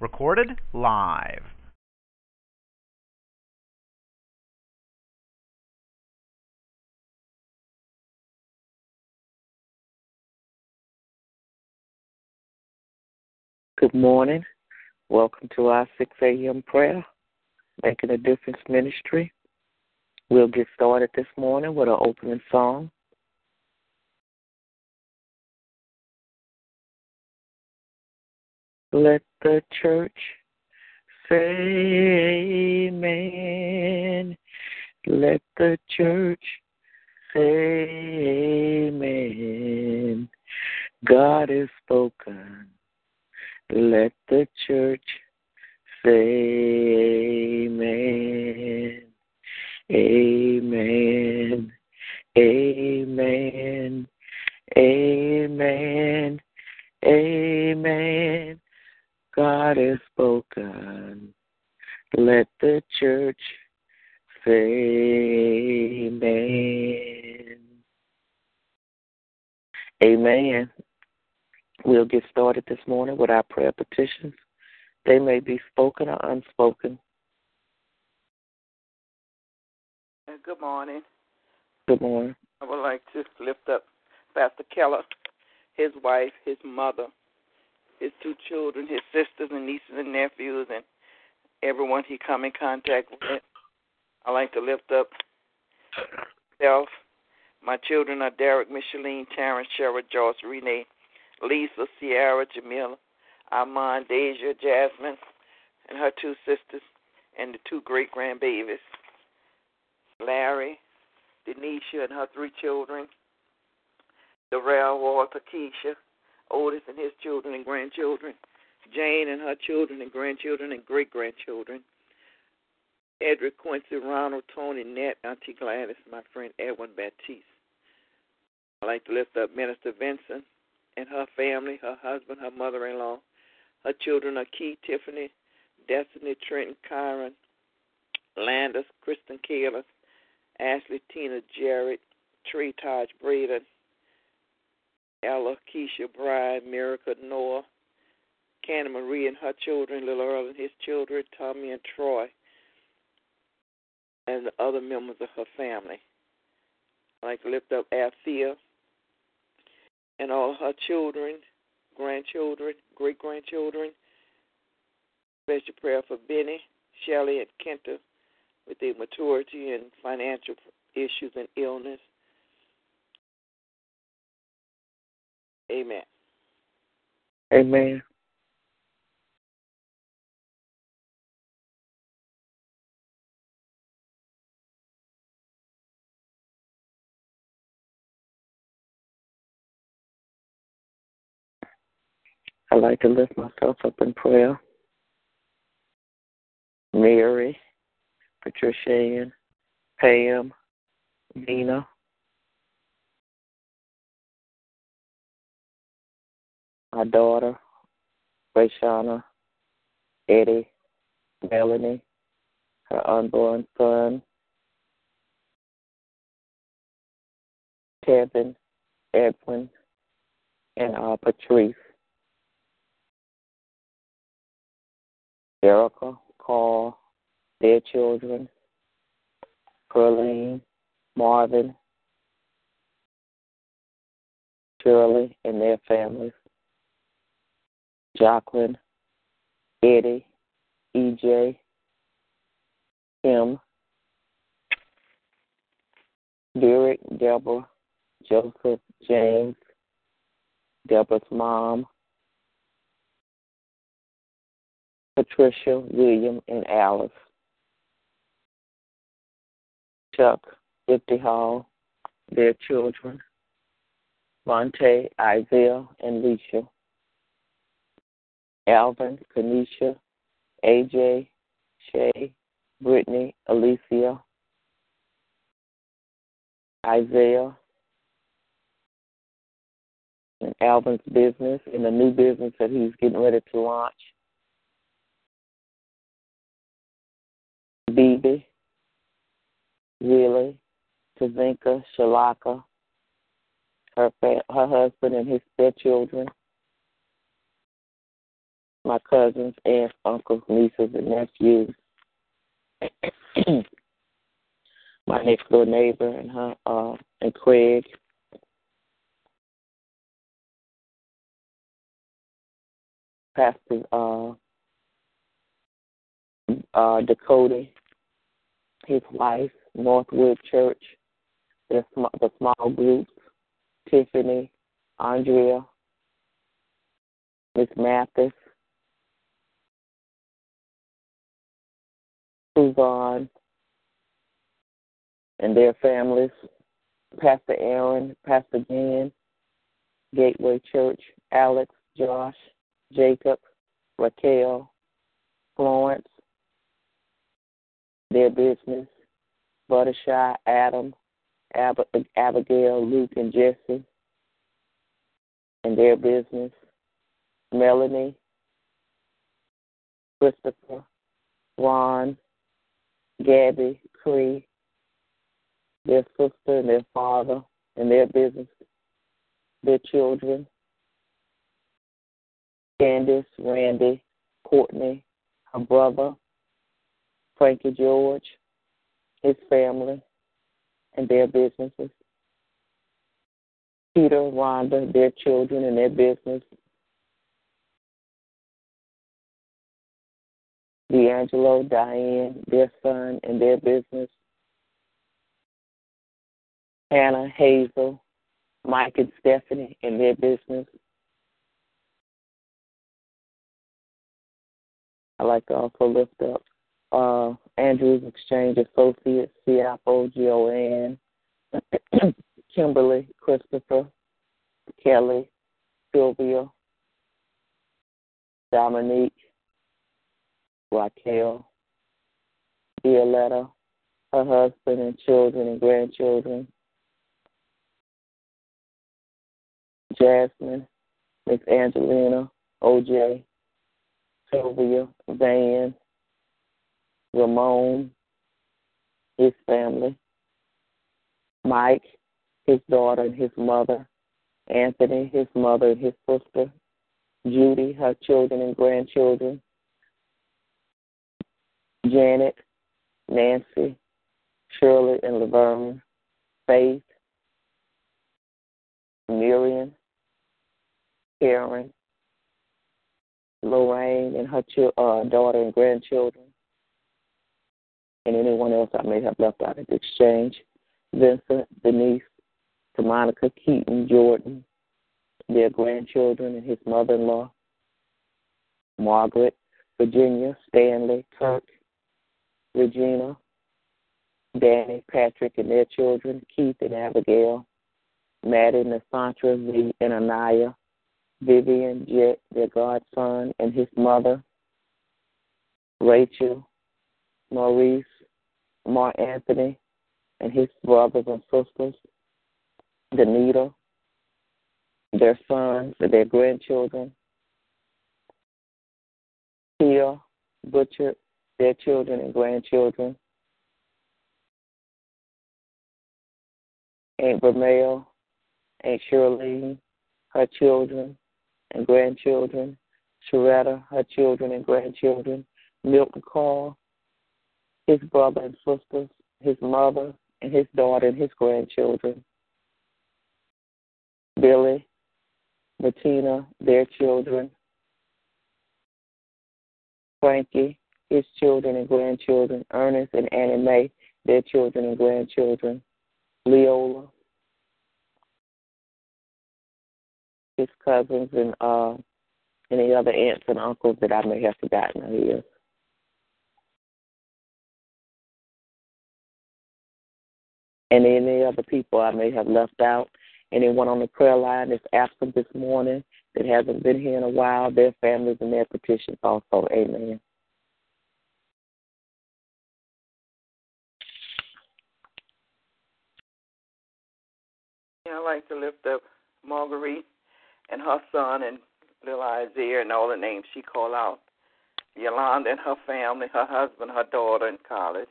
Recorded live. Good morning. Welcome to our 6 a.m. prayer, Making a Difference Ministry. We'll get started this morning with an opening song. Let the church say amen. Let the church say amen. God is spoken. Let the church say amen. Amen. Amen. Amen. Amen. God has spoken. Let the church say amen. Amen. We'll get started this morning with our prayer petitions. They may be spoken or unspoken. Uh, good morning. Good morning. I would like to lift up Pastor Keller, his wife, his mother, his two children, his sisters and nieces and nephews, and everyone he come in contact with. I like to lift up myself. My children are Derek, Micheline, Terrence, Cheryl, Joyce, Renee, Lisa, Sierra, Jamila, Armand, Deja, Jasmine, and her two sisters, and the two great grandbabies, Larry, Denisha, and her three children, Darrell, Walter, Keisha, Otis, and his children and grandchildren, Jane and her children and grandchildren and great grandchildren, Edric, Quincy, Ronald, Tony, Nat, Auntie Gladys, my friend Edwin Baptiste. I'd like to lift up Minister Vincent and her family, her husband, her mother in law. Her children are Key, Tiffany, Destiny, Trenton, Kyron, Landis, Kristen Kalis, Ashley, Tina, Jared, Tree, Taj, Braden, Ella, Keisha, Bride, Miracle, Noah, Canna Marie and her children, Little Earl and his children, Tommy and Troy, and the other members of her family. I'd like to lift up Althea and all her children, grandchildren, great grandchildren. Special prayer for Benny, Shelley, and Kenta with their maturity and financial issues and illness. Amen. Amen. I'd like to lift myself up in prayer. Mary, Patricia Pam, Nina, my daughter, Rayshana, Eddie, Melanie, her unborn son, Kevin, Edwin, and uh, Patrice. Erica, Carl, their children, Pearline, Marvin, Shirley, and their families, Jacqueline, Eddie, EJ, Kim, Derek, Deborah, Joseph, James, Deborah's mom, Patricia, William, and Alice. Chuck, Whitney Hall, their children, Monte, Isaiah, and Alicia. Alvin, Kanisha, AJ, Shay, Brittany, Alicia, Isaiah, and Alvin's business and the new business that he's getting ready to launch. Bibi, Willie, Tazinka, Shalaka, her her husband and his their children, my cousins, aunts, uncles, nieces, and nephews. my next door neighbor and her uh and Craig. Pastor uh uh Dakota, his wife, Northwood Church, the small, the small groups, Tiffany, Andrea, Miss Mathis, Suzanne, and their families, Pastor Aaron, Pastor Jan, Gateway Church, Alex, Josh, Jacob, Raquel, Florence, their business, Buttershy, Adam, Ab- Abigail, Luke, and Jesse, and their business, Melanie, Christopher, Ron, Gabby, Cree, their sister and their father, and their business, their children, Candace, Randy, Courtney, her brother, Frankie George, his family, and their businesses. Peter, Rhonda, their children and their business. D'Angelo, Diane, their son and their business. Hannah, Hazel, Mike and Stephanie and their business. I like to also lift up uh, Andrews Exchange Associates, CFO, Joanne, Kimberly, Christopher, Kelly, Sylvia, Dominique, Raquel, Violetta, her husband and children and grandchildren, Jasmine, Miss Angelina, OJ, Sylvia, Van, Ramon, his family, Mike, his daughter and his mother, Anthony, his mother and his sister, Judy, her children and grandchildren, Janet, Nancy, Shirley and Laverne, Faith, Miriam, Karen, Lorraine and her ch- uh, daughter and grandchildren, and anyone else I may have left out of the exchange. Vincent, Denise, Monica Keaton, Jordan, their grandchildren and his mother in law, Margaret, Virginia, Stanley, Kirk, Regina, Danny, Patrick and their children, Keith and Abigail, Maddie, Nasantra, V, and Anaya, Vivian, Jet, their godson and his mother, Rachel, Maurice, Mark Anthony, and his brothers and sisters, Danita, their sons and their grandchildren, Tia, Butcher, their children and grandchildren, Aunt Vermeil, Aunt Shirley, her children and grandchildren, Sharetta, her children and grandchildren, Milton Carl, his brother and sisters, his mother and his daughter and his grandchildren, Billy, Martina, their children, Frankie, his children and grandchildren, Ernest and Annie Mae, their children and grandchildren, Leola, his cousins, and uh, any other aunts and uncles that I may have forgotten of his. And any other people I may have left out. Anyone on the prayer line that's absent this morning that hasn't been here in a while, their families and their petitions also. Amen. I like to lift up Marguerite and her son and little Isaiah and all the names she called out. Yolanda and her family, her husband, her daughter in college,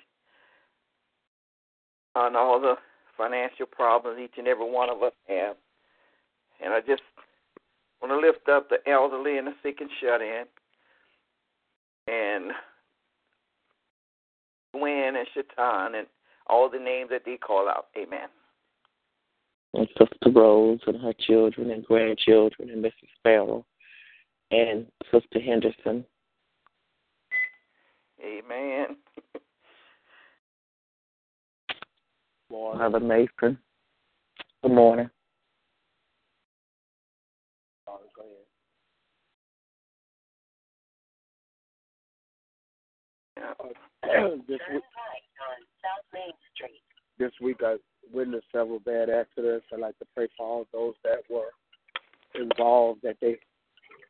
and all the financial problems each and every one of us have. And I just want to lift up the elderly and the sick and shut in. and Gwen and Shatan and all the names that they call out. Amen. And Sister Rose and her children and grandchildren and Mrs. Farrell and Sister Henderson. Amen. Mother Mason. Good morning. this week, this week I witnessed several bad accidents. I'd like to pray for all those that were involved, that they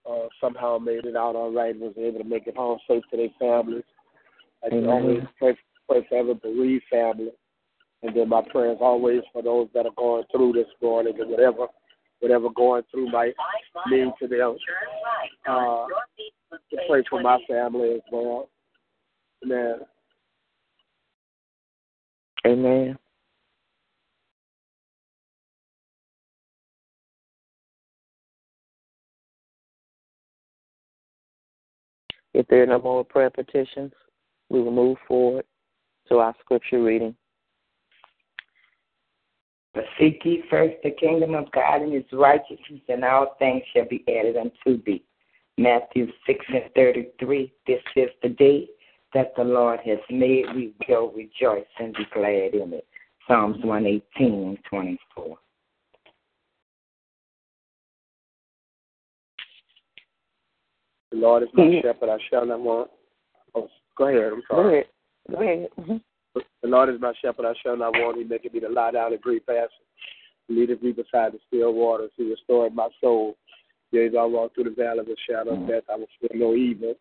uh, somehow made it out all right and was able to make it home safe to their families. I can always pray, pray for every bereaved family. And then my prayers always for those that are going through this morning and whatever whatever going through might mean to them. Uh, to pray for my family as well. Amen. Amen. If there are no more prayer petitions, we will move forward to our scripture reading. But seek ye first the kingdom of God and his righteousness, and all things shall be added unto thee. Matthew 6 and 33. This is the day that the Lord has made. We will rejoice and be glad in it. Psalms 118 24. The Lord is my mm-hmm. shepherd, I shall not want. Oh, go ahead, I'm sorry. Go ahead. Go ahead. Mm-hmm. The Lord is my shepherd, I shall not want. He maketh me to lie down in green pastures. He leadeth me beside the still waters. He restored my soul. Yea, I walk through the valley of the shadow of mm-hmm. death, I will fear no evil.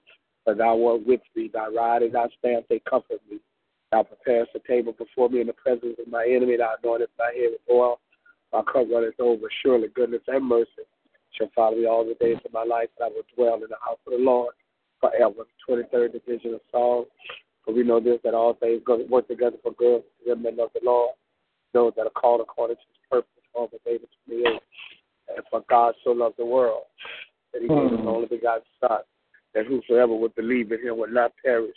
For thou art with me, thy rod and thy staff, they comfort me. Thou preparest a table before me in the presence of my enemy, thou anointest my head with oil, my cup runneth over. Surely goodness and mercy shall follow me all the days of my life, and I will dwell in the house of the Lord forever. 23rd division of Psalms. For we know this, that all things work together for good to them that love the Lord, those that are called according to his purpose. all Over David 28. And for God so loved the world that he gave his hmm. only begotten Son, that whosoever would believe in him would not perish,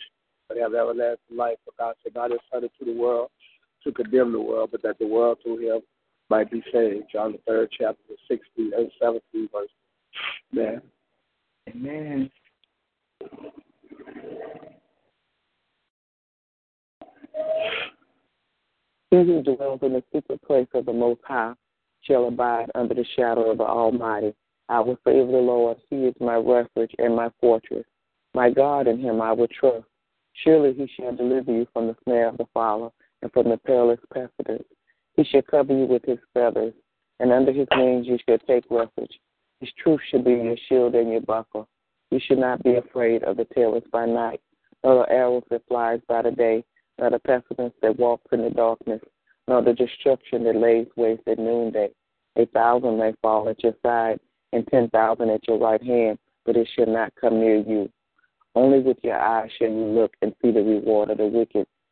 but have everlasting life. For God sent not his Son into the world to condemn the world, but that the world through him might be saved. John the third chapter, 16 and 17 verse. Amen. Amen. He who dwells in the secret place of the Most High shall abide under the shadow of the Almighty. I will favor the Lord. He is my refuge and my fortress. My God, in him I will trust. Surely he shall deliver you from the snare of the fowler and from the perilous pestilence. He shall cover you with his feathers, and under his wings you shall take refuge. His truth shall be your shield and your buckler. You should not be afraid of the terrors by night, nor the arrows that flies by the day, nor the pestilence that walks in the darkness, nor the destruction that lays waste at noonday. A thousand may fall at your side, and ten thousand at your right hand, but it shall not come near you. Only with your eyes shall you look and see the reward of the wicked,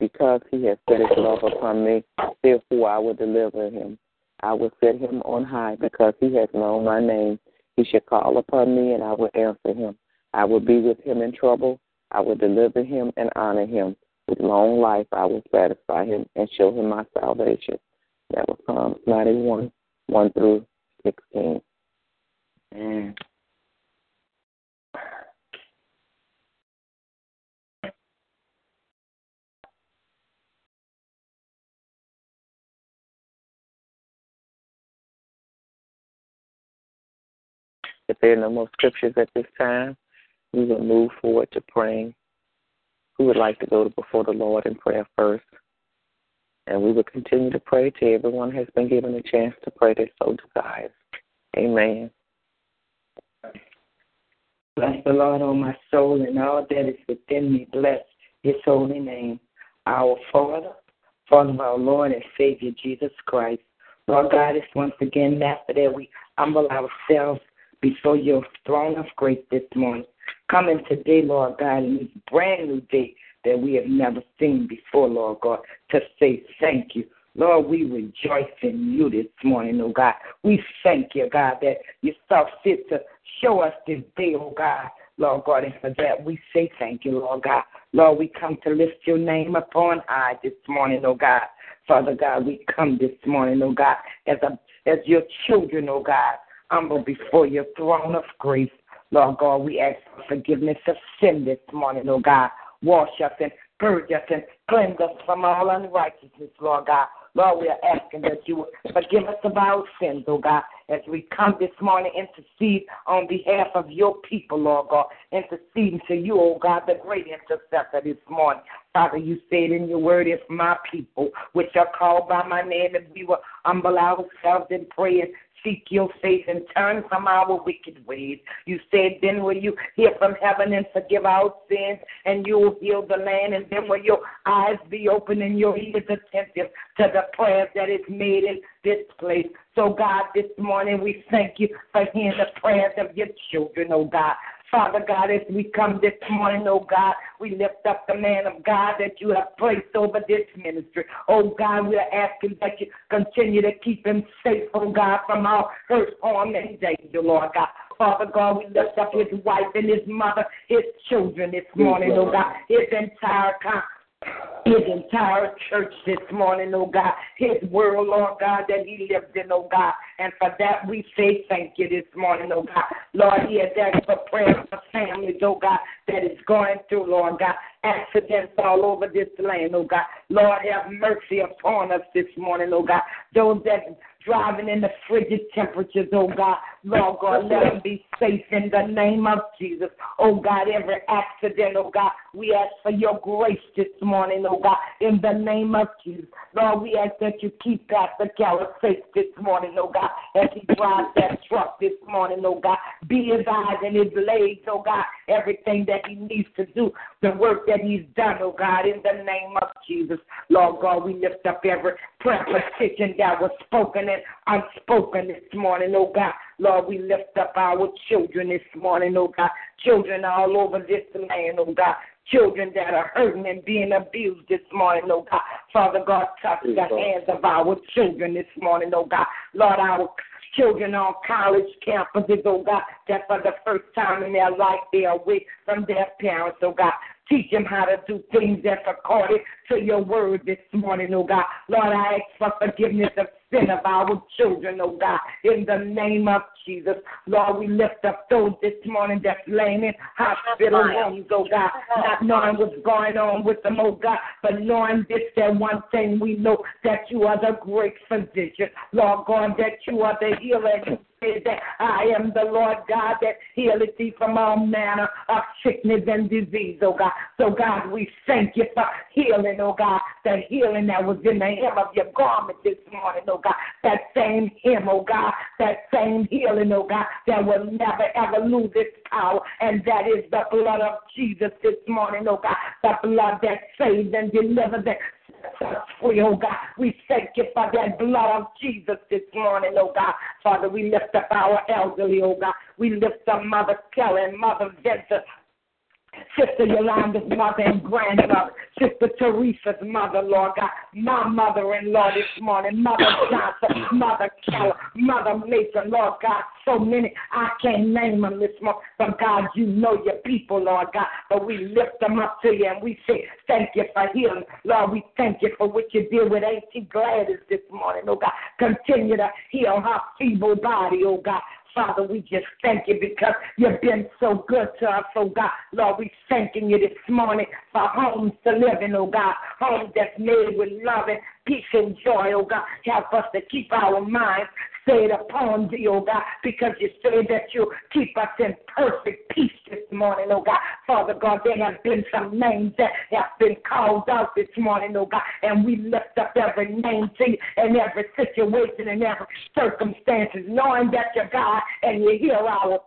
Because he has set his love upon me, therefore I will deliver him. I will set him on high because he has known my name. He shall call upon me, and I will answer him. I will be with him in trouble. I will deliver him and honor him. With long life I will satisfy him and show him my salvation. That was Psalms 91, 1 through 16. Mm. If there are no more scriptures at this time, we will move forward to praying. Who would like to go before the Lord in prayer first? And we will continue to pray till everyone has been given a chance to pray their so desires. Amen. Bless the Lord, O my soul, and all that is within me. Bless his holy name. Our Father, Father, of our Lord and Savior Jesus Christ. Lord God, it's once again, Master, that we humble ourselves before your throne of grace this morning. Coming today, Lord God, in this brand new day that we have never seen before, Lord God, to say thank you. Lord, we rejoice in you this morning, oh God. We thank you, God, that you saw fit to show us this day, oh God. Lord God, and for that we say thank you, Lord God. Lord, we come to lift your name upon high this morning, oh God. Father God, we come this morning, oh God, as a as your children, oh God, humble before your throne of grace. Lord God, we ask for forgiveness of sin this morning, oh God. Wash us and purge us and cleanse us from all unrighteousness, Lord God. Lord, we are asking that you forgive us of our sins, oh God, as we come this morning, intercede on behalf of your people, Lord God, interceding to you, oh God, the great intercessor this morning. Father, you said in your word, if my people, which are called by my name, if we will humble ourselves and pray and seek your face and turn from our wicked ways. You said, then will you hear from heaven and forgive our sins, and you will heal the land, and then will your eyes be open and your ears attentive to the prayers that is made in this place. So, God, this morning we thank you for hearing the prayers of your children, oh God. Father God, as we come this morning, oh God, we lift up the man of God that you have placed over this ministry. Oh God, we are asking that you continue to keep him safe, oh God, from all hurt, harm, and danger, Lord God. Father God, we lift up his wife and his mother, his children this morning, oh God, his entire con- his entire church this morning, oh God, his world, Lord God, that he lived in, oh God. And for that we say thank you this morning, oh God. Lord, he has asked for prayer for families, oh God, that is going through, Lord God, accidents all over this land, oh God. Lord, have mercy upon us this morning, oh God. Those that driving in the frigid temperatures, oh God. Lord God, let them be safe in the name of Jesus. Oh God, every accident, oh God, we ask for your grace this morning, oh God, in the name of Jesus. Lord, we ask that you keep Pastor Keller safe this morning, oh God, as he drives that truck this morning, oh God. Be his eyes and his legs, oh God, everything that he needs to do, the work that he's done, oh God, in the name of Jesus. Lord God, we lift up every prayer petition that was spoken and unspoken this morning, oh God. Lord, we lift up our children this morning, oh God. Children all over this land, oh God. Children that are hurting and being abused this morning, oh God. Father God, touch the hands of our children this morning, oh God. Lord, our children on college campuses, oh God, that for the first time in their life they are away from their parents, oh God. Teach them how to do things that's according to your word this morning, oh God. Lord, I ask for forgiveness of sin of our children, oh God, in the name of Jesus. Lord, we lift up those this morning that's laying in hospital rooms, oh God, not knowing what's going on with them, oh God, but knowing this, that one thing we know that you are the great physician. Lord God, that you are the healer that I am the Lord God that healeth thee from all manner of sickness and disease, oh God. So, God, we thank you for healing, oh God, the healing that was in the hem of your garment this morning, oh God. That same hem, oh God, that same healing, oh God, that will never ever lose its power, and that is the blood of Jesus this morning, oh God. The blood that saves and delivers, that free, oh God. We thank you for that blood of Jesus this morning, oh God. Father, we lift up our elderly, oh God. We lift up Mother Kelly and Mother Vincent, Sister Yolanda's mother and grandmother, Sister Teresa's mother, Lord God, my mother in law this morning, Mother Johnson, Mother Keller, Mother Mason, Lord God, so many, I can't name them this morning, but God, you know your people, Lord God, but we lift them up to you and we say, thank you for healing. Lord, we thank you for what you did with Auntie Gladys this morning, oh God. Continue to heal her feeble body, oh God. Father, we just thank you because you've been so good to us, oh God. Lord, we thanking you this morning for homes to live in, oh God. Homes that's made with love and peace and joy, oh God. Help us to keep our minds stayed upon thee, oh God, because you say that you keep us in perfect peace this morning, oh God. Father God, there have been some names that have been called out this morning, oh God, and we lift up every name to you and every situation and every circumstances, knowing that you're God and you hear our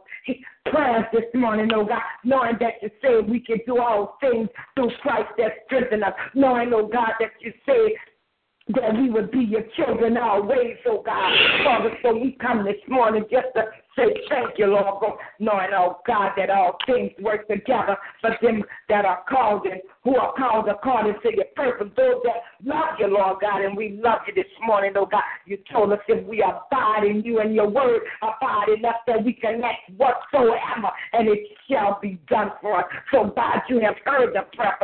prayers this morning, oh God, knowing that you say we can do all things through Christ that strengthens us, knowing, oh God, that you say that we would be your children always, oh God. Father, so we come this morning just to say thank you, Lord, God, knowing, oh God, that all things work together for them that are called and who are called according to your purpose, those that love you, Lord God, and we love you this morning, oh God. You told us if we abide in you and your word abide in us, that we can whatsoever, and it shall be done for us. So, God, you have heard the prayer.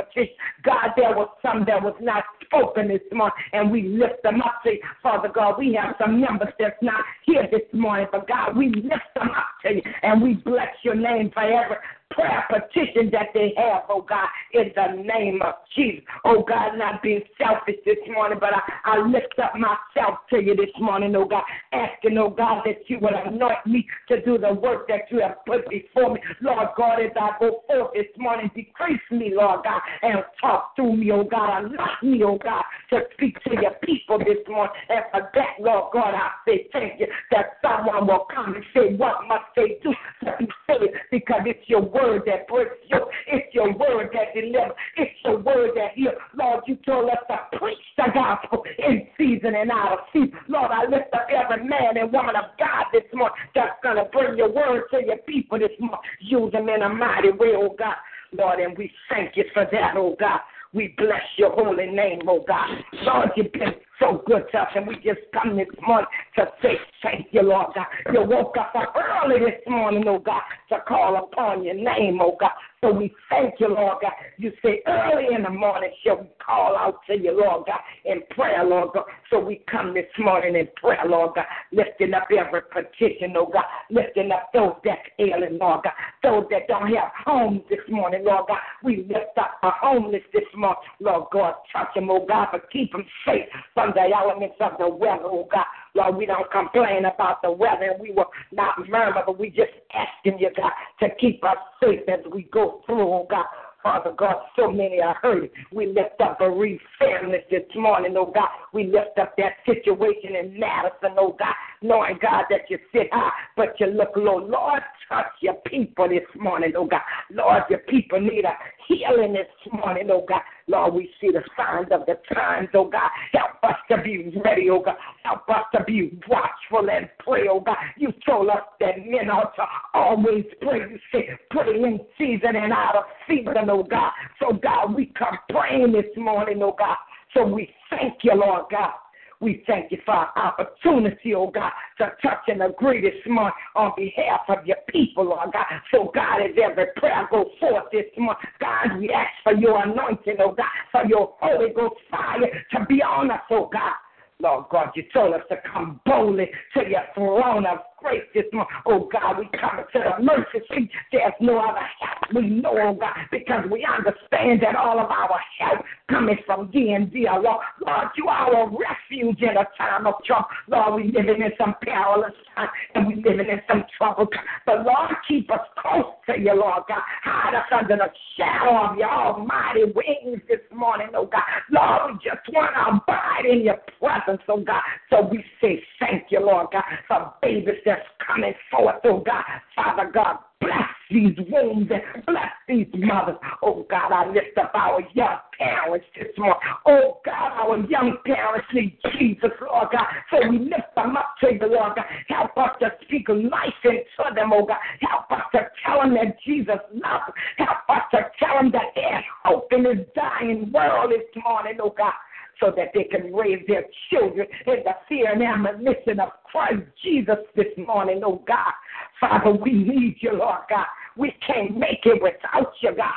God, there was some that was not spoken this morning, and we lift them up you. Father God, we have some members that's not here this morning, but God, we lift and we bless your name for every prayer petition that they have, oh God, in the name of Jesus. Oh God, not being selfish this morning, but I, I lift up myself to you this morning, oh God, asking, oh God, that you would anoint me to do the work that you have put before me. Lord God, as I go forth this morning, decrease me, Lord God, and talk through me, oh God. Unlock me, oh God, to speak to your people this morning. And for that, Lord God, I say thank you that someone will come and say, What must they do to be saved? Because it's your word word that breaks you. It's your word that delivers. It's your word that heals. Lord, you told us to preach the gospel in season and out of season. Lord, I lift up every man and woman of God this morning that's going to bring your word to your people this morning. Use them in a mighty way, oh God. Lord, and we thank you for that, oh God. We bless your holy name, oh God. Lord, you've been so good to us, and we just come this morning to say thank you, Lord God. You woke up early this morning, oh God, to call upon your name, oh God. So we thank you, Lord God. You say early in the morning shall we call out to you, Lord God, in prayer, Lord God. So we come this morning in prayer, Lord God, lifting up every petition, oh God, lifting up those that's ailing, Lord God, those that don't have homes this morning, Lord God. We lift up the homeless this morning, Lord God. Touch them, oh God, but keep them safe from the elements of the weather, oh God. Lord, we don't complain about the weather and we will not murmur, but we just asking you, God, to keep us safe as we go through, oh God. Father God, so many are hurting. We lift up bereaved families this morning, oh God. We lift up that situation in Madison, oh God, knowing, God, that you sit high, but you look low. Lord, touch your people this morning, oh God. Lord, your people need a healing this morning, oh God. Lord, we see the signs of the times, oh God. Help us to be ready, oh God. Help us to be watchful and pray, oh God. You told us that men ought to always pray. You say, pray in season and out of season, oh God. So, God, we come praying this morning, oh God. So we thank you, Lord God. We thank you for our opportunity, oh God, to touch and agree this month on behalf of your people, Lord God. So, God, as every prayer goes forth this month, God, we ask for your anointing, oh God, for your Holy Ghost fire to be on us, oh God. Lord God, you told us to come boldly to your throne of grace this morning. Oh God, we come to the mercy seat. There's no other help. We know, oh God, because we understand that all of our help coming from thee and thee alone. Lord, you are our refuge in a time of trouble. Lord, we living in some perilous time and we living in some trouble. But Lord, keep us close to you, Lord God. Hide us under the shadow of your almighty wings this morning, oh God. Lord, we just want to abide in your presence, oh God. So we say thank you, Lord God, for babies that's coming forth, oh God. Father God, bless these wombs and bless these mothers. Oh God, I lift up our young parents this morning. Oh God, our young parents need Jesus, Lord God. So we lift them up to you, Lord God. Help us to speak life into them, oh God. Help us to tell them that Jesus loves them. Help us to tell them that there's hope in this dying world this morning, oh God so that they can raise their children in the fear and admonition of Christ Jesus this morning, oh God. Father, we need you, Lord God. We can't make it without you, God.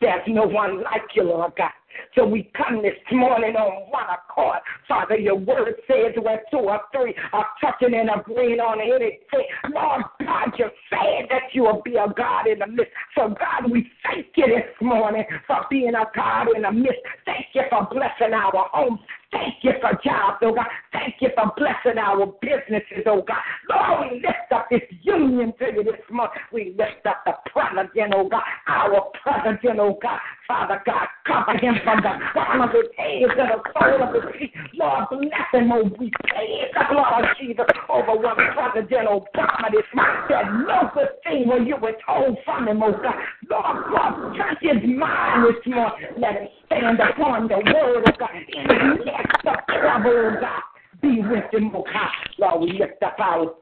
There's no one like you, Lord God. So we come this morning on one accord. Father, your word says where two or three are touching and agreeing on anything. Lord God, you said that you will be a God in the midst. So, God, we thank you this morning for being a God in the midst. Thank you for blessing our homes. Thank you for jobs, oh God. Thank you for blessing our businesses, oh God. Lord, we lift up this union to you this month. We lift up the president, oh God, our president, oh God. Father God, cover him from the crown of his head to the sole of his feet. Lord, bless him, oh, we pray the blood Jesus over what President Obama this month. That no good thing will you withhold from him, oh God. Lord, God, touch his mind this morning. Let him stand upon the word of God. In the midst of God, be with them, oh God. Lord, we lift up our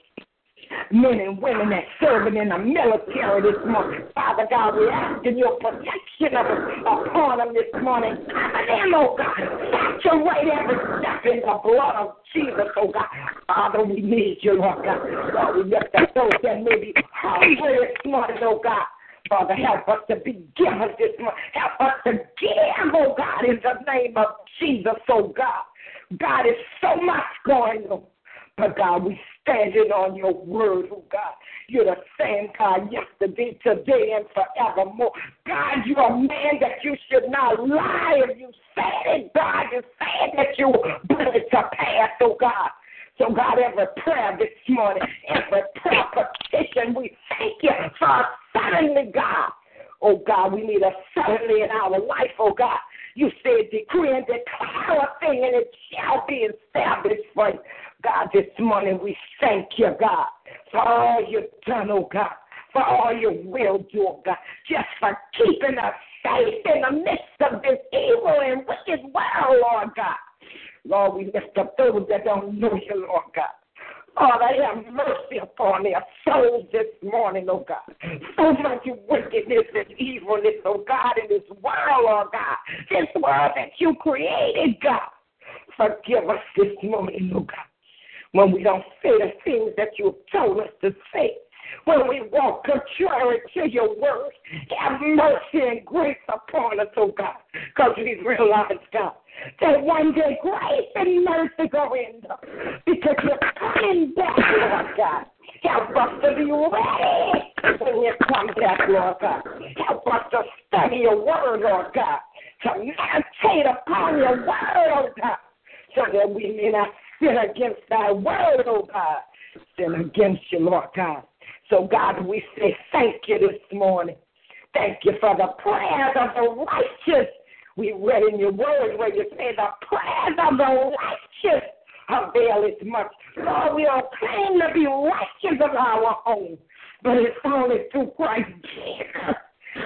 men and women that serving in the military this morning. Father God, we're asking your protection of us upon them this morning. Cover them, oh God. Saturate every step in the blood of Jesus, oh God. Father, we need you, Lord God. Lord, we lift up those that may be hungry this morning, oh God. Father, help us to be givers this morning. Help us to give, oh God, in the name of Jesus, oh God. God is so much going on. But God, we standing on your word, oh God. You're the same God yesterday, today, and forevermore. God, you're a man that you should not lie. If you said it, God, you said that you bring it to pass, oh God. So, God, every prayer this morning, every prayer petition, we thank you for suddenly, God. Oh, God, we need a suddenly in our life, oh, God. You said decree and declare a thing, and it shall be established for you. God, this morning we thank you, God, for all you've done, oh God, for all you will do, oh God, just for keeping us safe in the midst of this evil and wicked world, Lord God. Lord, we lift up those that don't know you, Lord God. Father, have mercy upon their souls this morning, oh God. So much wickedness and evilness, oh God, in this world, oh God. This world that you created, God. Forgive us this morning, oh God. When we don't say the things that you've told us to say. When we walk contrary to your word, have mercy and grace upon us, oh God. Because we realize, God, that one day grace and mercy go in because you're coming back, Lord God. Help us to be ready when you come back, Lord God. Help us to study your word, Lord God. To meditate upon your word, oh God. So that we may not sin against thy word, oh God. Sin against you, Lord God. So, God, we say thank you this morning. Thank you for the prayers of the righteous we read in your word where you say the prayers of the righteous availeth much. Lord, we don't claim to be righteous of our own, but it's only through Christ Jesus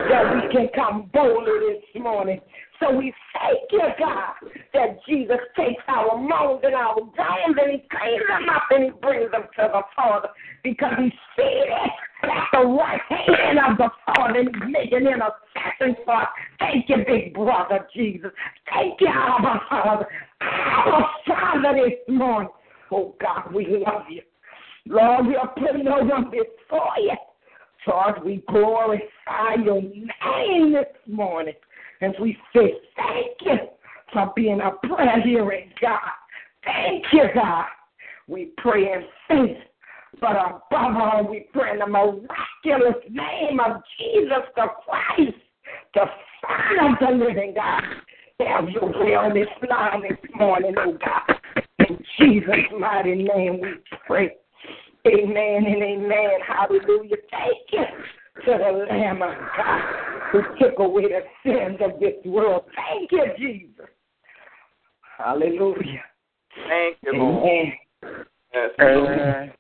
that we can come boldly this morning. So we thank you, God, that Jesus takes our moans and our groans and he cleans them up and he brings them to the Father because he seated at the right hand of the Father and he's making intercession for us. Thank you, big brother Jesus. Thank you, Abba Father. Abba Father this morning. Oh, God, we love you. Lord, we are putting one before you. Lord, we glorify your name this morning. And we say thank you for being a prayer hearing God. Thank you, God. We pray in faith, but above all, we pray in the miraculous name of Jesus the Christ, the Son of the living God. Have your way on this line this morning, oh God. In Jesus' mighty name we pray. Amen and amen. Hallelujah. Thank you to the Lamb of God who took away the sins of this world. Thank you, Jesus. Hallelujah. Thank you, Lord. Amen. Yes, Amen.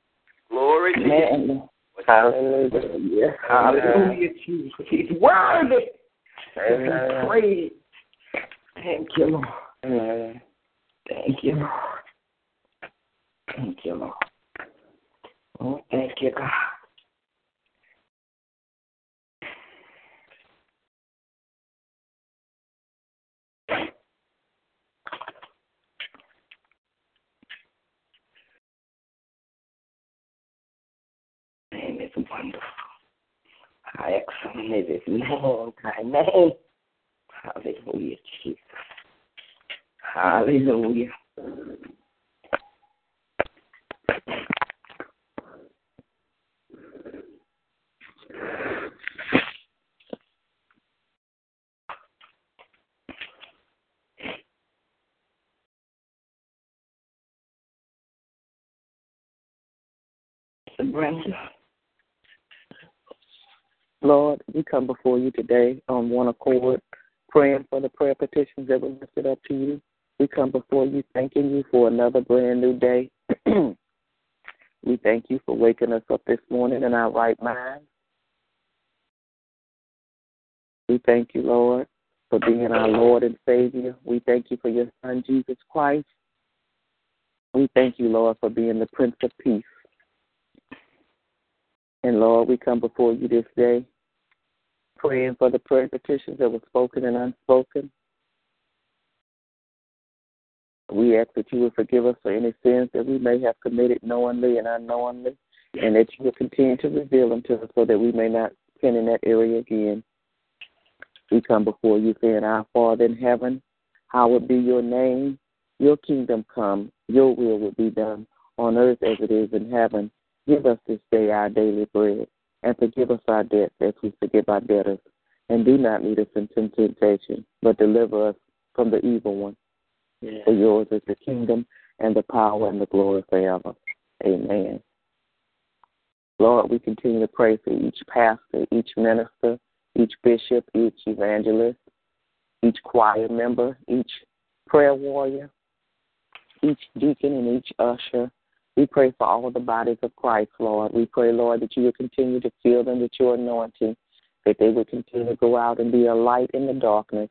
Glory to you. Hallelujah. Hallelujah, Jesus. He's worthy to be Amen. praised. Thank you, Lord. Amen. Thank you, Lord. Thank you, Lord. Oh, thank you, God. Name is wonderful. How excellent his name, thy name. Hallelujah, Jesus. Hallelujah. Brenda. Lord, we come before you today on one accord, praying for the prayer petitions that were lifted up to you. We come before you thanking you for another brand new day. we thank you for waking us up this morning in our right mind. We thank you, Lord, for being our Lord and Savior. We thank you for your Son, Jesus Christ. We thank you, Lord, for being the Prince of Peace. And Lord, we come before you this day praying for the prayer petitions that were spoken and unspoken. We ask that you would forgive us for any sins that we may have committed knowingly and unknowingly, and that you will continue to reveal them to us so that we may not sin in that area again. We come before you saying, Our Father in heaven, hallowed be your name. Your kingdom come, your will will be done on earth as it is in heaven. Give us this day our daily bread, and forgive us our debts as we forgive our debtors. And do not lead us into temptation, but deliver us from the evil one. Yeah. For yours is the kingdom and the power and the glory forever. Amen. Lord, we continue to pray for each pastor, each minister, each bishop, each evangelist, each choir member, each prayer warrior, each deacon, and each usher. We pray for all the bodies of Christ, Lord. We pray, Lord, that you would continue to fill them with your anointing, that they would continue to go out and be a light in the darkness,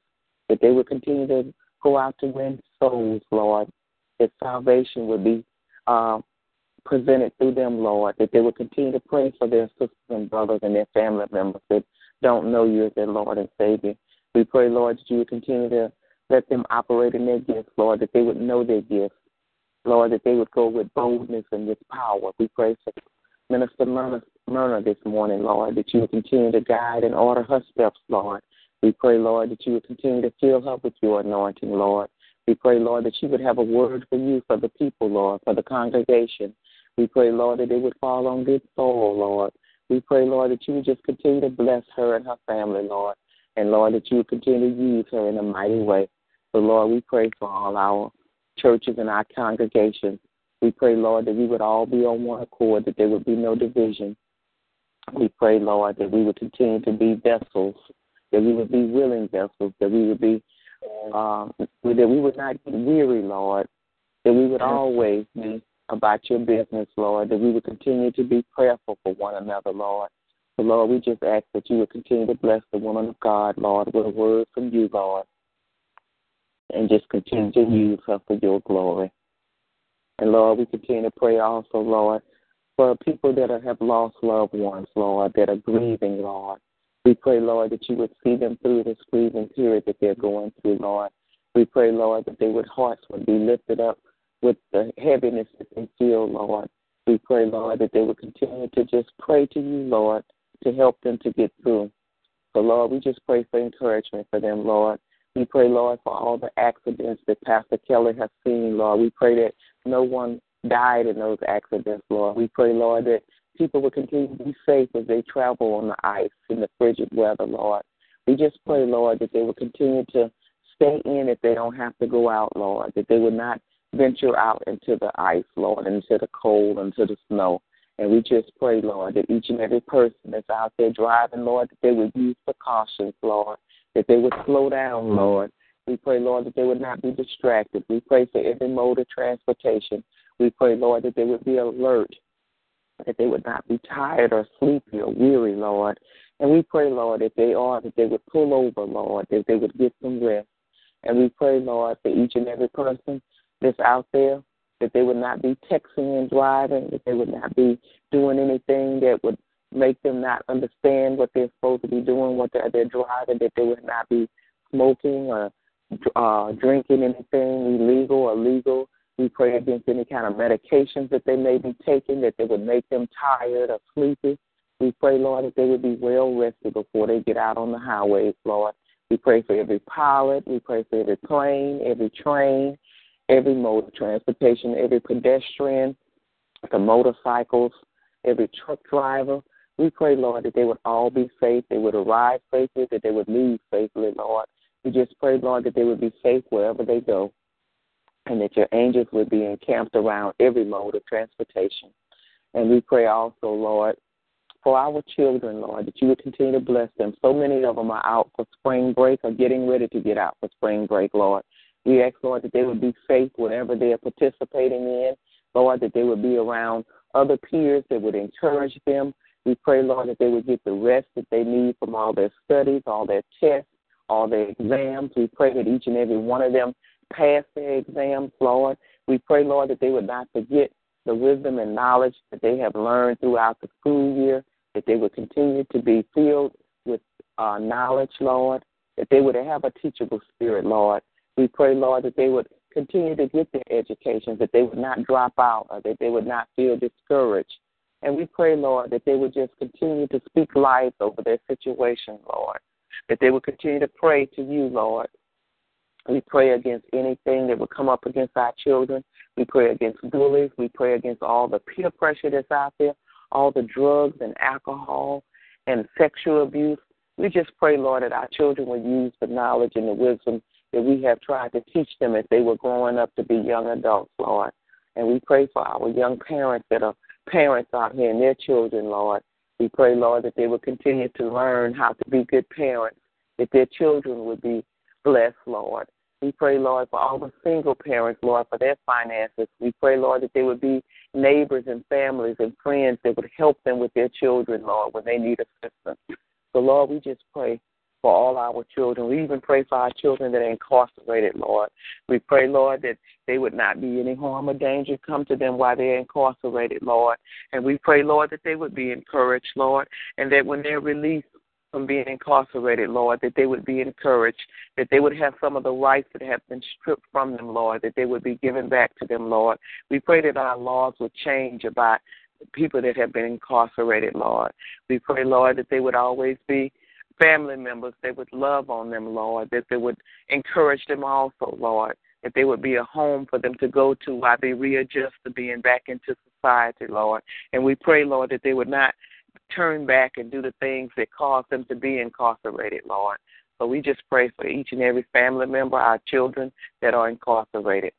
that they would continue to go out to win souls, Lord, that salvation would be uh, presented through them, Lord, that they would continue to pray for their sisters and brothers and their family members that don't know you as their Lord and Savior. We pray, Lord, that you would continue to let them operate in their gifts, Lord, that they would know their gifts, Lord, that they would go with boldness and with power. We pray for Minister Myrna this morning, Lord, that you would continue to guide and order her steps, Lord. We pray, Lord, that you would continue to fill her with your anointing, Lord. We pray, Lord, that she would have a word for you, for the people, Lord, for the congregation. We pray, Lord, that it would fall on good soil, Lord. We pray, Lord, that you would just continue to bless her and her family, Lord. And, Lord, that you would continue to use her in a mighty way. So, Lord, we pray for all our churches and our congregations. We pray, Lord, that we would all be on one accord, that there would be no division. We pray, Lord, that we would continue to be vessels, that we would be willing vessels, that we would be, um, that we would not get weary, Lord, that we would always be about your business, Lord, that we would continue to be prayerful for one another, Lord. So, Lord, we just ask that you would continue to bless the woman of God, Lord, with a word from you, Lord, and just continue to use her for your glory. And, Lord, we continue to pray also, Lord, for people that have lost loved ones, Lord, that are grieving, Lord. We pray, Lord, that you would see them through this grieving period that they're going through, Lord. We pray, Lord, that their hearts would be lifted up with the heaviness that they feel, Lord. We pray, Lord, that they would continue to just pray to you, Lord, to help them to get through. So, Lord, we just pray for encouragement for them, Lord. We pray, Lord, for all the accidents that Pastor Kelly has seen, Lord. We pray that no one died in those accidents, Lord. We pray, Lord, that people will continue to be safe as they travel on the ice in the frigid weather, Lord. We just pray, Lord, that they will continue to stay in if they don't have to go out, Lord, that they would not venture out into the ice, Lord, into the cold, into the snow. And we just pray, Lord, that each and every person that's out there driving, Lord, that they would use precautions, Lord, that they would slow down, Lord. We pray, Lord, that they would not be distracted. We pray for every mode of transportation. We pray, Lord, that they would be alert, that they would not be tired or sleepy or weary, Lord. And we pray, Lord, if they are, that they would pull over, Lord, that they would get some rest. And we pray, Lord, for each and every person that's out there, that they would not be texting and driving, that they would not be doing anything that would make them not understand what they're supposed to be doing, what they're, they're driving, that they would not be smoking or uh, drinking anything illegal or legal. We pray against any kind of medications that they may be taking that they would make them tired or sleepy. We pray, Lord, that they would be well rested before they get out on the highways, Lord. We pray for every pilot. We pray for every plane, every train, every mode of transportation, every pedestrian, the motorcycles, every truck driver. We pray, Lord, that they would all be safe, they would arrive safely, that they would leave safely, Lord. We just pray, Lord, that they would be safe wherever they go, and that your angels would be encamped around every mode of transportation. And we pray also, Lord, for our children, Lord, that you would continue to bless them. So many of them are out for spring break or getting ready to get out for spring break, Lord. We ask, Lord, that they would be safe whatever they are participating in. Lord, that they would be around other peers that would encourage them. We pray, Lord, that they would get the rest that they need from all their studies, all their tests, all their exams. We pray that each and every one of them pass their exams, Lord. We pray, Lord, that they would not forget the wisdom and knowledge that they have learned throughout the school year, that they would continue to be filled with uh, knowledge, Lord, that they would have a teachable spirit, Lord. We pray, Lord, that they would continue to get their education, that they would not drop out, or that they would not feel discouraged. And we pray, Lord, that they would just continue to speak life over their situation, Lord. That they would continue to pray to you, Lord. We pray against anything that would come up against our children. We pray against bullies. We pray against all the peer pressure that's out there, all the drugs and alcohol and sexual abuse. We just pray, Lord, that our children will use the knowledge and the wisdom that we have tried to teach them as they were growing up to be young adults, Lord. And we pray for our young parents that are parents out here and their children, Lord. We pray, Lord, that they will continue to learn how to be good parents, that their children would be blessed, Lord. We pray, Lord, for all the single parents, Lord, for their finances. We pray, Lord, that they would be neighbors and families and friends that would help them with their children, Lord, when they need assistance. So, Lord, we just pray for all our children. We even pray for our children that are incarcerated, Lord. We pray, Lord, that they would not be any harm or danger come to them while they're incarcerated, Lord. And we pray, Lord, that they would be encouraged, Lord, and that when they're released from being incarcerated, Lord, that they would be encouraged, that they would have some of the rights that have been stripped from them, Lord, that they would be given back to them, Lord. We pray that our laws would change about people that have been incarcerated, Lord. We pray, Lord, that they would always be family members, they would love on them, Lord, that they would encourage them also, Lord, that they would be a home for them to go to while they readjust to being back into society, Lord. And we pray, Lord, that they would not turn back and do the things that caused them to be incarcerated, Lord. So we just pray for each and every family member, our children that are incarcerated.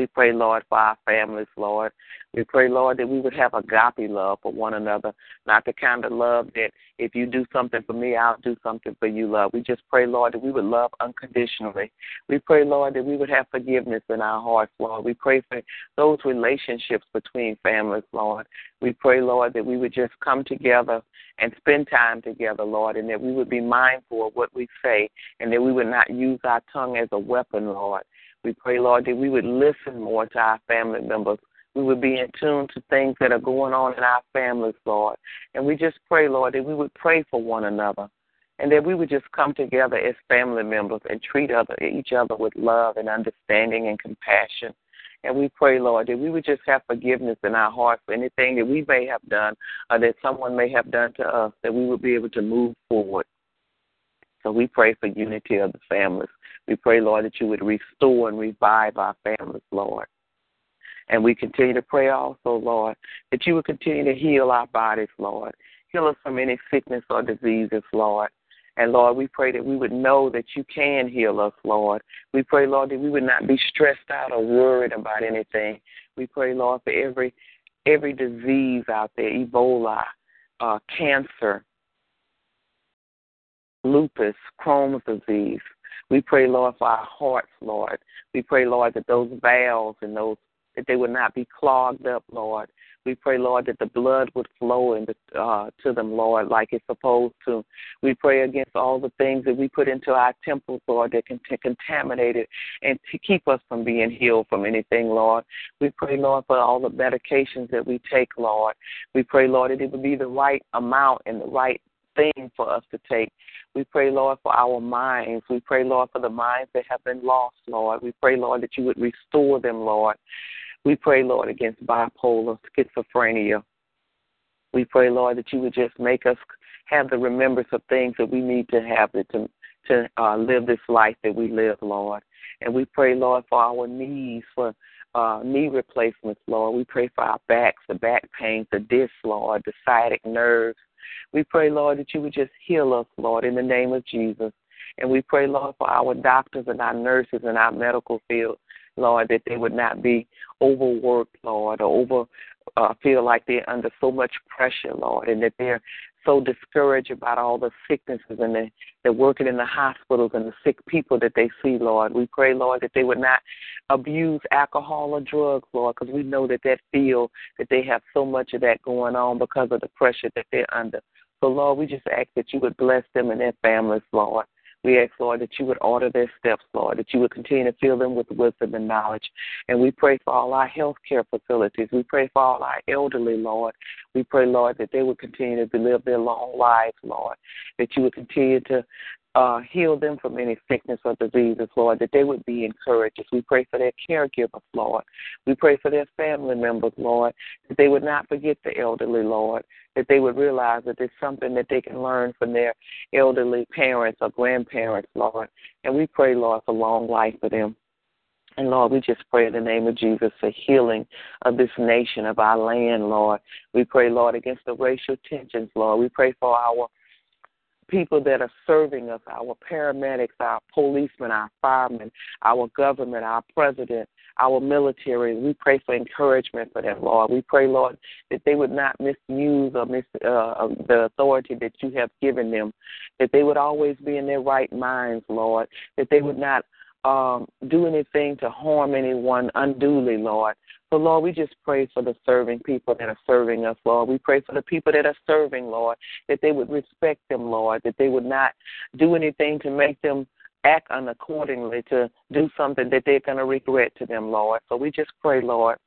We pray, Lord, for our families, Lord. We pray, Lord, that we would have agape love for one another, not the kind of love that if you do something for me, I'll do something for you, love. We just pray, Lord, that we would love unconditionally. We pray, Lord, that we would have forgiveness in our hearts, Lord. We pray for those relationships between families, Lord. We pray, Lord, that we would just come together and spend time together, Lord, and that we would be mindful of what we say and that we would not use our tongue as a weapon, Lord. We pray, Lord, that we would listen more to our family members. We would be in tune to things that are going on in our families, Lord. And we just pray, Lord, that we would pray for one another and that we would just come together as family members and treat other, each other with love and understanding and compassion. And we pray, Lord, that we would just have forgiveness in our hearts for anything that we may have done or that someone may have done to us, that we would be able to move forward. So we pray for unity of the families. We pray, Lord, that you would restore and revive our families, Lord. And we continue to pray also, Lord, that you would continue to heal our bodies, Lord. Heal us from any sickness or diseases, Lord. And Lord, we pray that we would know that you can heal us, Lord. We pray, Lord, that we would not be stressed out or worried about anything. We pray, Lord, for every every disease out there, Ebola, uh, cancer, lupus, Crohn's disease. We pray, Lord, for our hearts, Lord. We pray, Lord, that those valves and those that they would not be clogged up, Lord. We pray, Lord, that the blood would flow into, uh, to them, Lord, like it's supposed to. We pray against all the things that we put into our temples, Lord, that can t- contaminate it and to keep us from being healed from anything, Lord. We pray, Lord, for all the medications that we take, Lord. We pray, Lord, that it would be the right amount and the right thing for us to take. We pray, Lord, for our minds. We pray, Lord, for the minds that have been lost, Lord. We pray, Lord, that you would restore them, Lord. We pray, Lord, against bipolar, schizophrenia. We pray, Lord, that you would just make us have the remembrance of things that we need to have to to uh, live this life that we live, Lord. And we pray, Lord, for our knees, for uh, knee replacements, Lord. We pray for our backs, the back pain, the disc, Lord, the sciatic nerves. We pray, Lord, that you would just heal us, Lord, in the name of Jesus. And we pray, Lord, for our doctors and our nurses and our medical field, Lord, that they would not be overworked, Lord, or over uh, feel like they're under so much pressure, Lord, and that they're so discouraged about all the sicknesses and the, they're working in the hospitals and the sick people that they see, Lord. We pray, Lord, that they would not abuse alcohol or drugs, Lord, because we know that that feel that they have so much of that going on because of the pressure that they're under. So, Lord, we just ask that you would bless them and their families, Lord. We ask, Lord, that you would order their steps, Lord, that you would continue to fill them with wisdom and knowledge. And we pray for all our health care facilities. We pray for all our elderly, Lord. We pray, Lord, that they would continue to live their long lives, Lord, that you would continue to uh, heal them from any sickness or diseases, Lord, that they would be encouraged. We pray for their caregivers, Lord. We pray for their family members, Lord, that they would not forget the elderly, Lord, that they would realize that there's something that they can learn from their elderly parents or grandparents, Lord. And we pray, Lord, for long life for them. And Lord, we just pray in the name of Jesus for healing of this nation, of our land, Lord. We pray, Lord, against the racial tensions, Lord. We pray for our people that are serving us, our paramedics, our policemen, our firemen, our government, our president, our military. We pray for encouragement for them, Lord. We pray, Lord, that they would not misuse or miss uh, the authority that you have given them, that they would always be in their right minds, Lord, that they would not um, do anything to harm anyone unduly, Lord. So, Lord, we just pray for the serving people that are serving us, Lord. We pray for the people that are serving, Lord, that they would respect them, Lord, that they would not do anything to make them act unaccordingly, to do something that they're going to regret to them, Lord. So we just pray, Lord.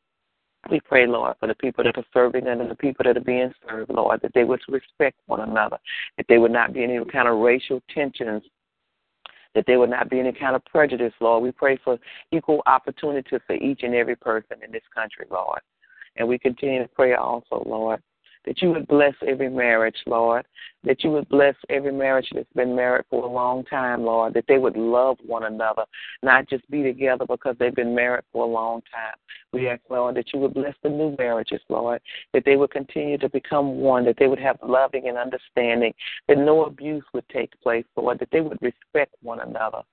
We pray, Lord, for the people that are serving and the people that are being served, Lord, that they would respect one another, that there would not be any kind of racial tensions that there would not be any kind of prejudice, Lord. We pray for equal opportunity for each and every person in this country, Lord. And we continue to pray also, Lord, that you would bless every marriage, Lord, that you would bless every marriage that's been married for a long time, Lord, that they would love one another, not just be together because they've been married for a long time. We ask, Lord, that you would bless the new marriages, Lord, that they would continue to become one, that they would have loving and understanding, that no abuse would take place, Lord, that they would respect one another,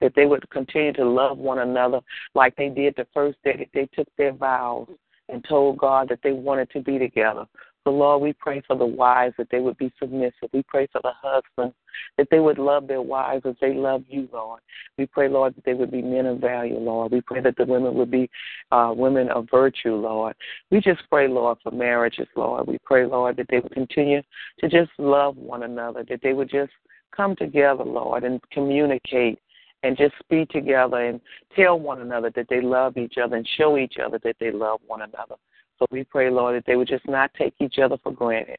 that they would continue to love one another like they did the first day that they took their vows and told God that they wanted to be together. So, Lord, we pray for the wives that they would be submissive. We pray for the husbands that they would love their wives as they love you, Lord. We pray, Lord, that they would be men of value, Lord. We pray that the women would be uh, women of virtue, Lord. We just pray, Lord, for marriages, Lord. We pray, Lord, that they would continue to just love one another, that they would just come together, Lord, and communicate and just be together and tell one another that they love each other and show each other that they love one another. So we pray, Lord, that they would just not take each other for granted.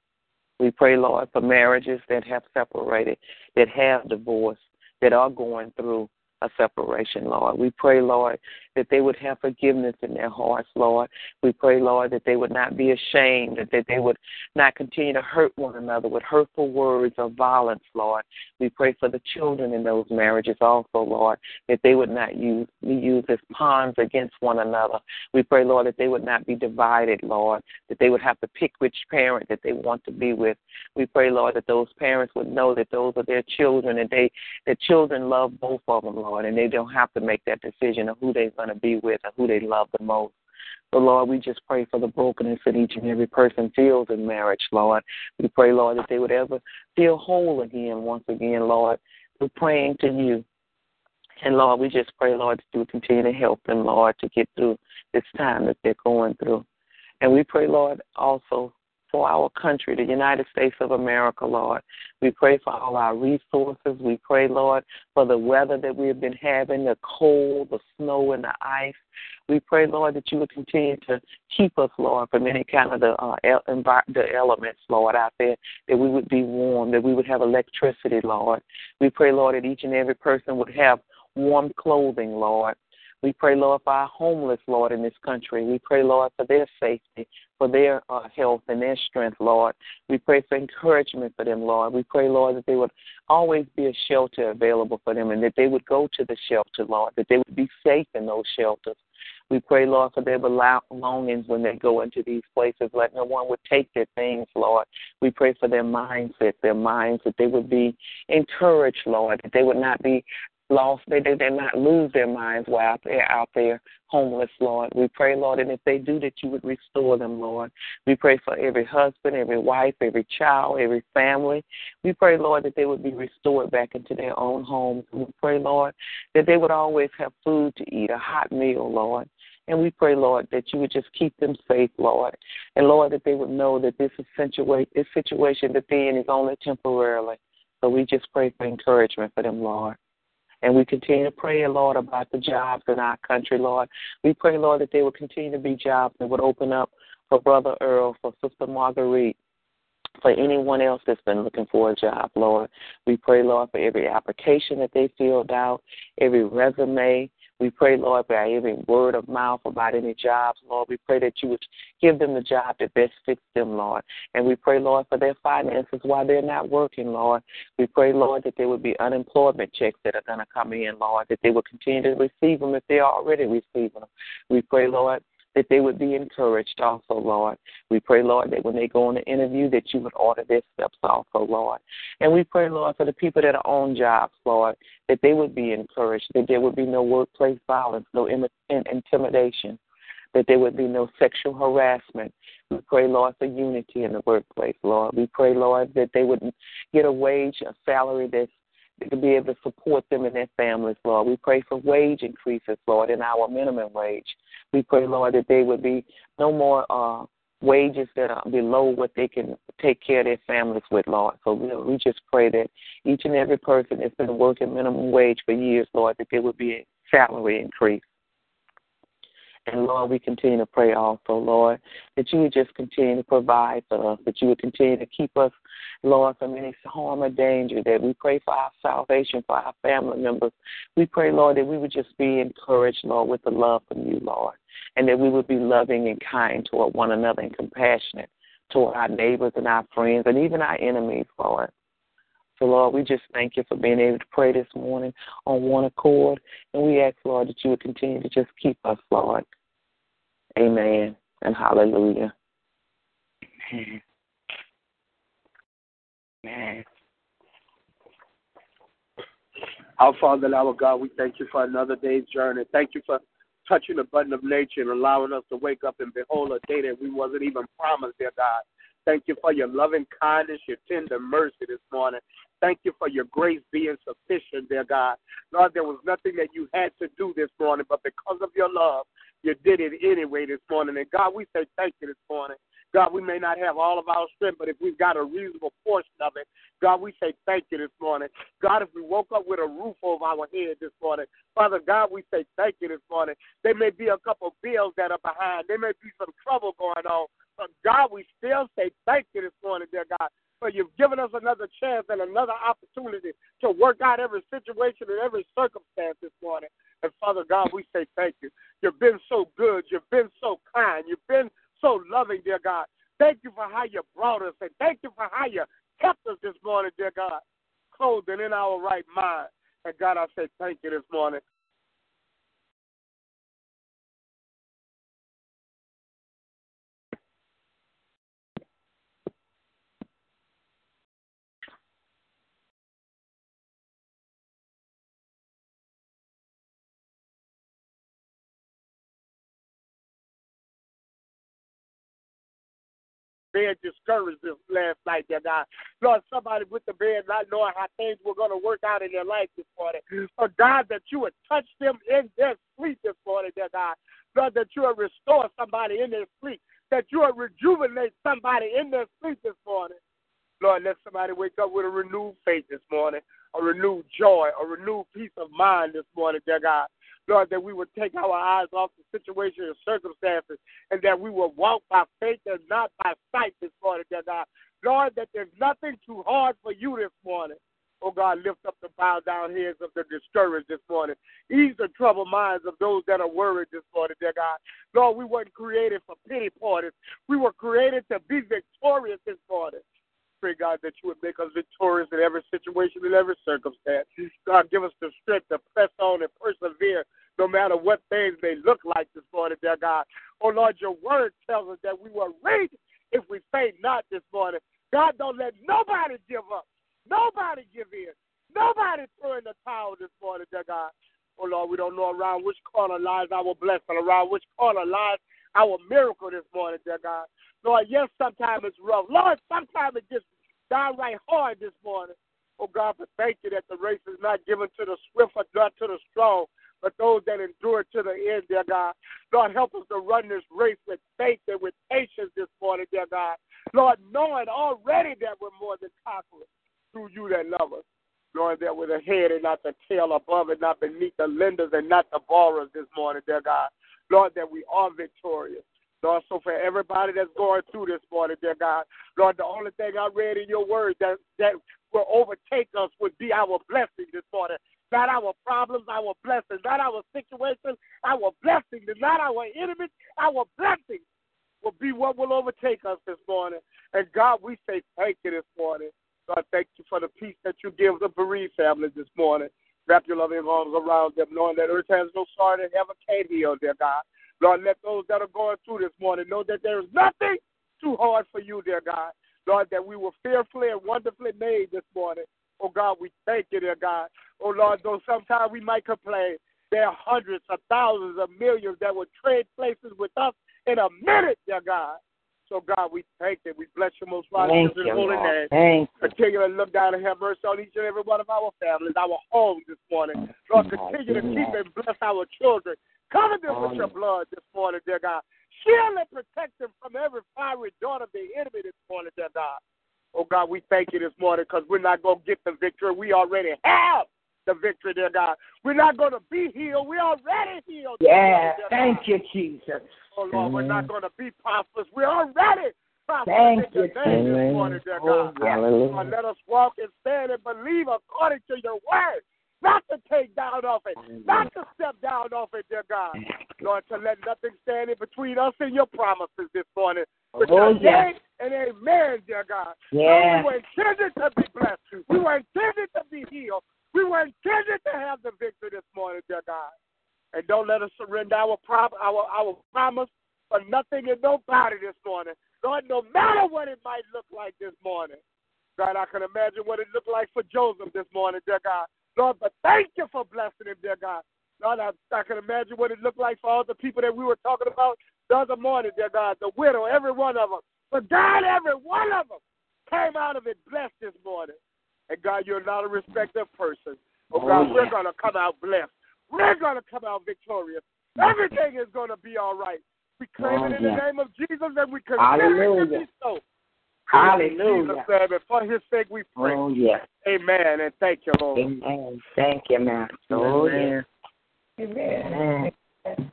We pray, Lord, for marriages that have separated, that have divorced, that are going through a separation, Lord. We pray, Lord, that they would have forgiveness in their hearts, Lord. We pray, Lord, that they would not be ashamed, that, that they would not continue to hurt one another with hurtful words or violence, Lord. We pray for the children in those marriages also, Lord, that they would not use be used as pawns against one another. We pray, Lord, that they would not be divided, Lord, that they would have to pick which parent that they want to be with. We pray, Lord, that those parents would know that those are their children and they that children love both of them, Lord, and they don't have to make that decision of who they're going to be with and who they love the most. But Lord, we just pray for the brokenness that each and every person feels in marriage, Lord. We pray, Lord, that they would ever feel whole again, once again, Lord. We're praying to you. And Lord, we just pray, Lord, that you would continue to help them, Lord, to get through this time that they're going through. And we pray, Lord, also for our country, the United States of America, Lord. We pray for all our resources. We pray, Lord, for the weather that we have been having, the cold, the snow, and the ice. We pray, Lord, that you would continue to keep us, Lord, from any kind of the uh, envi- the elements, Lord, out there, that we would be warm, that we would have electricity, Lord. We pray, Lord, that each and every person would have warm clothing, Lord. We pray, Lord, for our homeless, Lord, in this country. We pray, Lord, for their safety for their uh, health and their strength, Lord. We pray for encouragement for them, Lord. We pray, Lord, that there would always be a shelter available for them and that they would go to the shelter, Lord, that they would be safe in those shelters. We pray, Lord, for their belongings when they go into these places. Let no one would take their things, Lord. We pray for their mindset, their minds, that they would be encouraged, Lord, that they would not be lost. They they they not lose their minds while they're out there homeless, Lord. We pray, Lord, and if they do, that you would restore them, Lord. We pray for every husband, every wife, every child, every family. We pray, Lord, that they would be restored back into their own homes. We pray, Lord, that they would always have food to eat, a hot meal, Lord. And we pray, Lord, that you would just keep them safe, Lord. And Lord, that they would know that this, situation, this situation that they're in is only temporarily. So we just pray for encouragement for them, Lord. And we continue to pray, Lord, about the jobs in our country, Lord. We pray, Lord, that there will continue to be jobs that would open up for Brother Earl, for Sister Marguerite, for anyone else that's been looking for a job, Lord. We pray, Lord, for every application that they filled out, every resume. We pray, Lord, for every word of mouth about any jobs, Lord. We pray that you would give them the job that best fits them, Lord. And we pray, Lord, for their finances while they're not working, Lord. We pray, Lord, that there would be unemployment checks that are going to come in, Lord, that they will continue to receive them if they're already receiving them. We pray, Lord, that they would be encouraged also, Lord. We pray, Lord, that when they go on the interview, that you would order their steps also, Lord. And we pray, Lord, for the people that are on jobs, Lord, that they would be encouraged, that there would be no workplace violence, no intimidation, that there would be no sexual harassment. We pray, Lord, for unity in the workplace, Lord. We pray, Lord, that they would get a wage, a salary that's to be able to support them and their families, Lord. We pray for wage increases, Lord, in our minimum wage. We pray, Lord, that there would be no more uh, wages that are below what they can take care of their families with, Lord. So we, we just pray that each and every person that's been working minimum wage for years, Lord, that there would be a salary increase. And Lord, we continue to pray also, Lord, that you would just continue to provide for us, that you would continue to keep us, Lord, from any harm or danger, that we pray for our salvation, for our family members. We pray, Lord, that we would just be encouraged, Lord, with the love from you, Lord, and that we would be loving and kind toward one another and compassionate toward our neighbors and our friends and even our enemies, Lord. So, Lord, we just thank you for being able to pray this morning on one accord. And we ask, Lord, that you would continue to just keep us, Lord. Amen and hallelujah. Amen. Our Father and our God, we thank you for another day's journey. Thank you for touching the button of nature and allowing us to wake up and behold a day that we wasn't even promised, dear God. Thank you for your loving kindness, your tender mercy this morning. Thank you for your grace being sufficient, dear God. Lord, there was nothing that you had to do this morning, but because of your love, you did it anyway this morning. And God, we say thank you this morning. God, we may not have all of our strength, but if we've got a reasonable portion of it, God, we say thank you this morning. God, if we woke up with a roof over our head this morning, Father God, we say thank you this morning. There may be a couple bills that are behind. There may be some trouble going on. But God, we still say thank you this morning, dear God, for you've given us another chance and another opportunity to work out every situation and every circumstance this morning. And Father God, we say thank you. You've been so good. You've been so kind. You've been so loving, dear God. Thank you for how you brought us, and thank you for how you kept us this morning, dear God, clothed and in our right mind. And God, I say thank you this morning. Bed discouraged this last night, dear God. Lord, somebody with the bed not knowing how things were going to work out in their life this morning. But God, that you would touch them in their sleep this morning, dear God. Lord, that you would restore somebody in their sleep. That you would rejuvenate somebody in their sleep this morning. Lord, let somebody wake up with a renewed faith this morning, a renewed joy, a renewed peace of mind this morning, dear God. Lord, that we would take our eyes off the situation and circumstances, and that we will walk by faith and not by sight this morning, dear God. Lord, that there's nothing too hard for you this morning. Oh God, lift up the bowed down heads of the discouraged this morning. Ease the troubled minds of those that are worried this morning, dear God. Lord, we weren't created for pity parties. We were created to be victorious this morning pray, God, that you would make us victorious in every situation, in every circumstance. God, give us the strength to press on and persevere no matter what things may look like this morning, dear God. Oh, Lord, your word tells us that we will reap if we faint not this morning. God, don't let nobody give up. Nobody give in. Nobody throw in the towel this morning, dear God. Oh, Lord, we don't know around which corner lies our blessing, around which corner lies our miracle this morning, dear God. Lord, yes, sometimes it's rough. Lord, sometimes it gets downright hard this morning. Oh God, but thank you that the race is not given to the swift or not to the strong, but those that endure to the end, dear God. Lord, help us to run this race with faith and with patience this morning, dear God. Lord, knowing already that we're more than conquerors. through you that love us. Lord, that we're the head and not the tail, above and not beneath, the lenders and not the borrowers this morning, dear God. Lord, that we are victorious. Lord, so for everybody that's going through this morning, dear God, Lord, the only thing I read in your word that, that will overtake us would be our blessing this morning. Not our problems, our blessings. Not our situation, our blessings. Not our enemies, our blessings will be what will overtake us this morning. And God, we say thank you this morning. God, thank you for the peace that you give the bereaved families this morning. Wrap your loving arms around them, knowing that earth has no sorrow that ever can heal, dear God. Lord, let those that are going through this morning know that there is nothing too hard for you, dear God. Lord, that we were fearfully and wonderfully made this morning. Oh God, we thank you, dear God. Oh Lord, though sometimes we might complain, there are hundreds of thousands of millions that would trade places with us in a minute, dear God. So, God, we thank you. We bless your most righteous and holy name. Thank Continue to look down and have mercy on each and every one of our families, our homes this morning. Lord, continue to keep and bless our children. Cover them with your blood this morning, dear God. Shield and protect them from every fiery dart of the enemy this morning, dear God. Oh, God, we thank you this morning because we're not going to get the victory. We already have the victory, dear God. We're not going to be healed. We already healed. Yeah, thank you, Jesus. Oh, Lord, we're not going to be prosperous. We're already prosperous Thank in your you, name this morning, dear Oh, God. Uh, let us walk and stand and believe according to your word. Not to take down off it, not to step down off it, dear God. Lord, to let nothing stand in between us and your promises this morning. Oh, yes. and amen, dear God. Yeah. Lord, we were intended to be blessed. We were intended to be healed. We were intended to have the victory this morning, dear God. And don't let us surrender our prop, our our promise for nothing and nobody this morning. Lord, no matter what it might look like this morning. God, I can imagine what it looked like for Joseph this morning, dear God. Lord, but thank you for blessing him, dear God. Lord, I, I can imagine what it looked like for all the people that we were talking about the other morning, dear God. The widow, every one of them. But God, every one of them came out of it blessed this morning. And God, you're not a respecter of persons. Oh, Oh, God, oh, we're yeah. going to come out blessed. We're going to come out victorious. Everything is going to be all right. We claim Oh, it in yeah. the name of Jesus and we consider it to be so. Hallelujah. Jesus said, for his sake we pray. Oh, yes. Amen. And thank you, Lord. Amen. Thank you, Master. Oh, yes. Amen. Amen.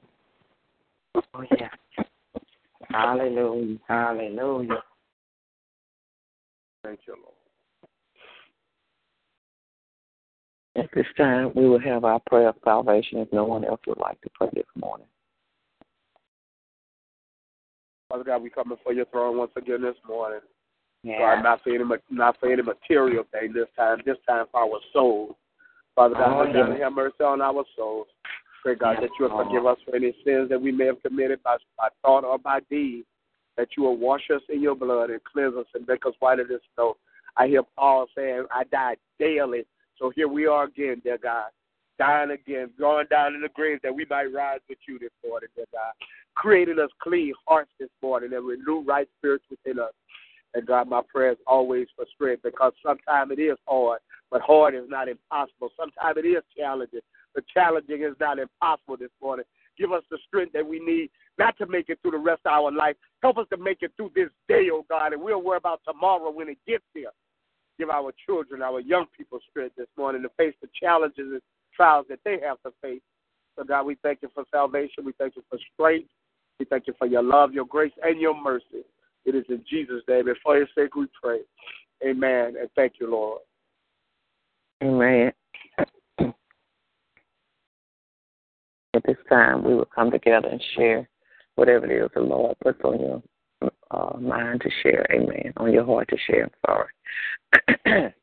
Oh, yes. Hallelujah. Hallelujah. Thank you, Lord. At this time, we will have our prayer of salvation if no one else would like to pray this morning. Father God, we come before your throne once again this morning. Yeah. God, not for any not for any material thing this time, this time for our souls. Father God, Oh, yeah. have mercy on our souls. Pray God Yes, that you will oh. forgive us for any sins that we may have committed by, by thought or by deed. That you will wash us in your blood and cleanse us and make us whiter than snow. I hear Paul saying, I die daily. So here we are again, dear God, dying again, going down in the grave that we might rise with you this morning, dear God. Creating us clean hearts this morning and renew right spirits within us. And God, my prayer is always for strength because sometimes it is hard, but hard is not impossible. Sometimes it is challenging, but challenging is not impossible this morning. Give us the strength that we need not to make it through the rest of our life. Help us to make it through this day, oh God, and we'll worry about tomorrow when it gets here. Give our children, our young people strength this morning to face the challenges and trials that they have to face. So, God, we thank you for salvation. We thank you for strength. We thank you for your love, your grace, and your mercy. It is in Jesus' name and for his sake we pray. Amen. And thank you, Lord. Amen. At this time, we will come together and share whatever it is the Lord puts on your uh, mind to share. Amen. On your heart to share. I'm sorry.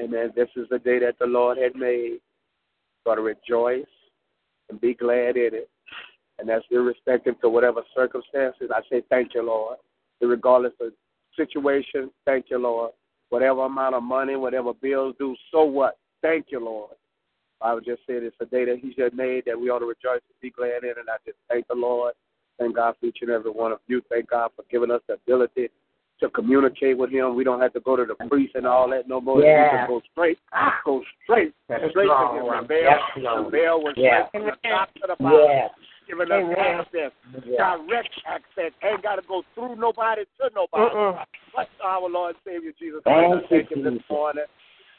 Amen. This is the day that the Lord had made. Got to rejoice and be glad in it. And that's irrespective to whatever circumstances. I say thank you, Lord. Regardless of situation, thank you, Lord. Whatever amount of money, whatever bills do, so what? Thank you, Lord. I would just say it's a day that He just made that we ought to rejoice and be glad in. And I just thank the Lord. Thank God for each and every one of you. Thank God for giving us the ability to communicate with Him. We don't have to go to the priest and all that no more. Yeah. We can go straight, go straight, Yes, straight to Him. The veil, Yes, the Lord. was Yeah. straight from the top to the bottom. Yes. Giving us Amen. access, direct access. Ain't got to go through nobody to nobody. Mm-mm. Bless our Lord and Savior Jesus Christ. Thank you, I thank Him this morning.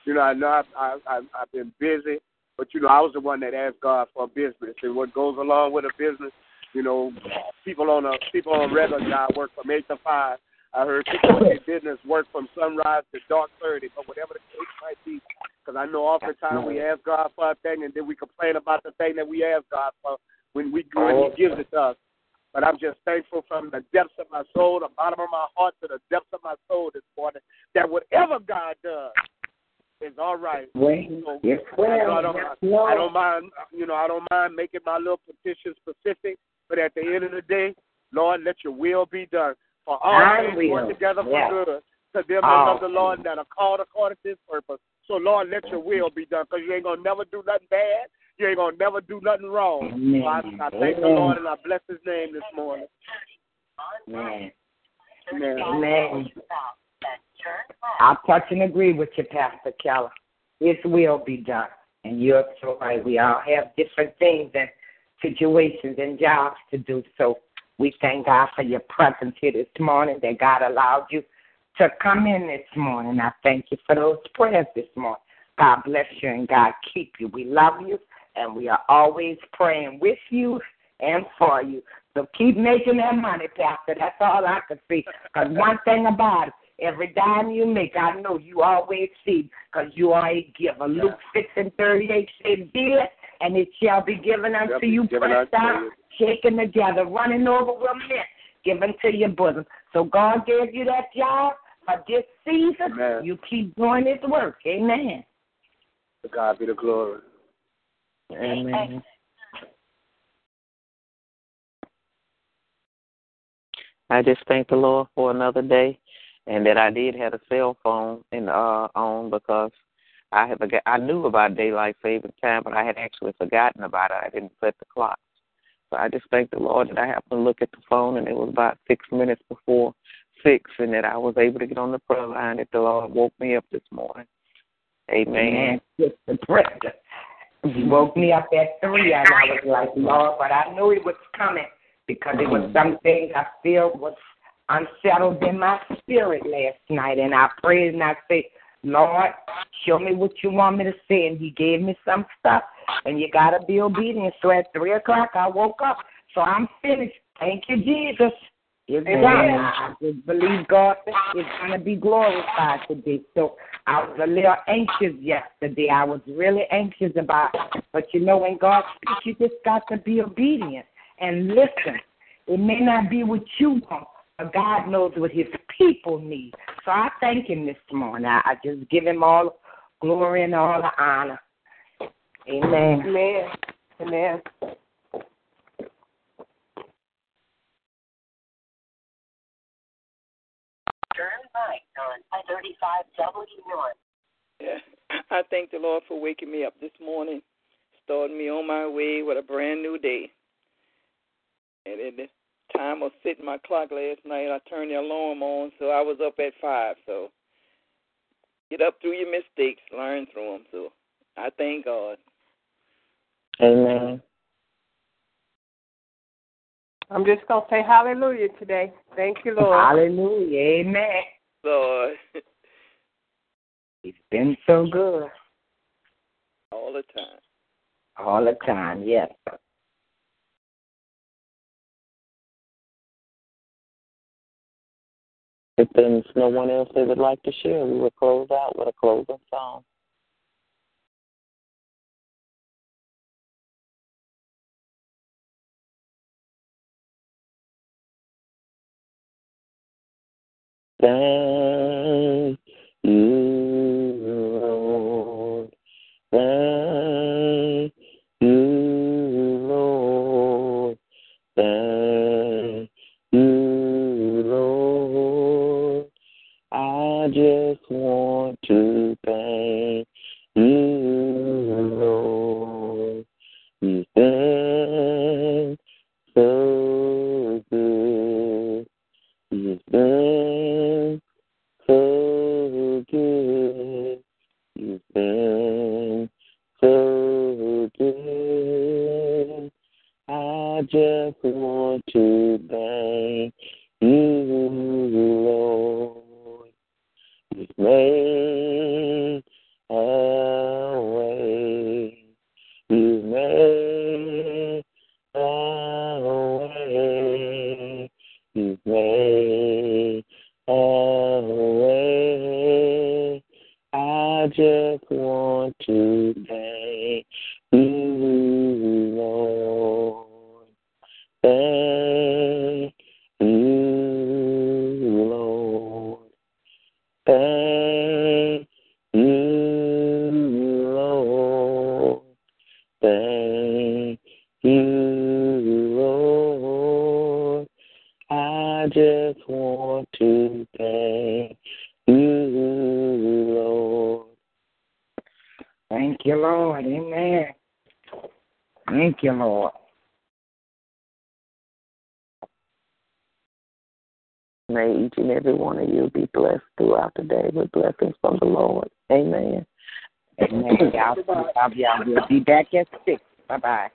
You know, I know I've, I, I, I've been busy, but you know, I was the one that asked God for a business, and what goes along with a business. You know, people on a people on a regular job work from eight to five. I heard people in business work from sunrise to dark thirty, but whatever the case might be, because I know oftentimes we ask God for a thing and then we complain about the thing that we ask God for when we when He gives it to us. But I'm just thankful from the depths of my soul, the bottom of my heart to the depths of my soul this morning, that whatever God does is all right. Well, So, yes, I, well, I don't, yes, I don't mind, you know, I don't mind making my little petition specific, but at the end of the day, Lord, let your will be done. For all things work together for good to them that love the Lord that are called according to his purpose. So, Lord, let your will be done because you ain't going to never do nothing bad. You ain't going to never do nothing wrong. Amen. So I, I thank the Lord and I bless his name this morning. Amen. Amen. Amen. I touch and agree with you, Pastor Keller. His will be done. And you're so right. We all have different things and situations and jobs to do. So we thank God for your presence here this morning, that God allowed you to come in this morning. I thank you for those prayers this morning. God bless you and God keep you. We love you and we are always praying with you and for you. So keep making that money, Pastor. That's all I can see. Because one thing about it, every dime you make, I know you always see because you are a giver. Luke 6 and 38 said, Give, and it shall be given unto be you, given pressed down, shaken together, running over with men, given to your bosom. So God gave you that job for this season. Amen. You keep doing His work. Amen. To God be the glory. Amen. I just thank the Lord for another day, and that I did have a cell phone and uh on because I have forgot. I knew about daylight saving time, but I had actually forgotten about it. I didn't set the clock. So I just thank the Lord that I happened to look at the phone, and it was about six minutes before six, and that I was able to get on the prayer line. That the Lord woke me up this morning. Amen. Amen. Sister Brenda. He woke me up at three, and I was like, Lord, but I knew it was coming because it was mm-hmm. something I feel was unsettled in my spirit last night. And I prayed and I said, Lord, show me what you want me to say. And He gave me some stuff, and you got to be obedient. So at 3 o'clock, I woke up. So I'm finished. Thank you, Jesus. It's Amen. I just believe God is going to be glorified today. So I was a little anxious yesterday. I was really anxious about it. But you know, when God speaks, you just got to be obedient and listen. It may not be what you want, but God knows what his people need. So I thank him this morning. I, I just give him all glory and all the honor. Amen. Amen. Amen. Yeah. I thank the Lord for waking me up this morning, starting me on my way with a brand new day. And at the time of setting my clock last night, I turned the alarm on, so I was up at five. So get up through your mistakes, learn through them. So I thank God. Amen. I'm just going to say hallelujah today. Thank you, Lord. Hallelujah. Amen. Lord, He's been so good all the time. all the time. Yes. If there's no one else that would like to share, we will close out with a closing song. Thank you, Lord. Thank you, Lord. Thank you, Lord. I just want to thank you, Lord. Been so good. You've been so good. I just want to thank you, Lord. You've made a way. You've made a way. You've made a way. I just want to thank you, Lord. Thank you, Lord. Thank you, Lord. Thank you, Lord. I just want to thank you, Lord. Thank you, Lord. Amen. Thank you, Lord. May each and every one of you be blessed throughout the day with blessings from the Lord. Amen. Amen. Y'all, y'all, y'all will be back at 6. Bye-bye.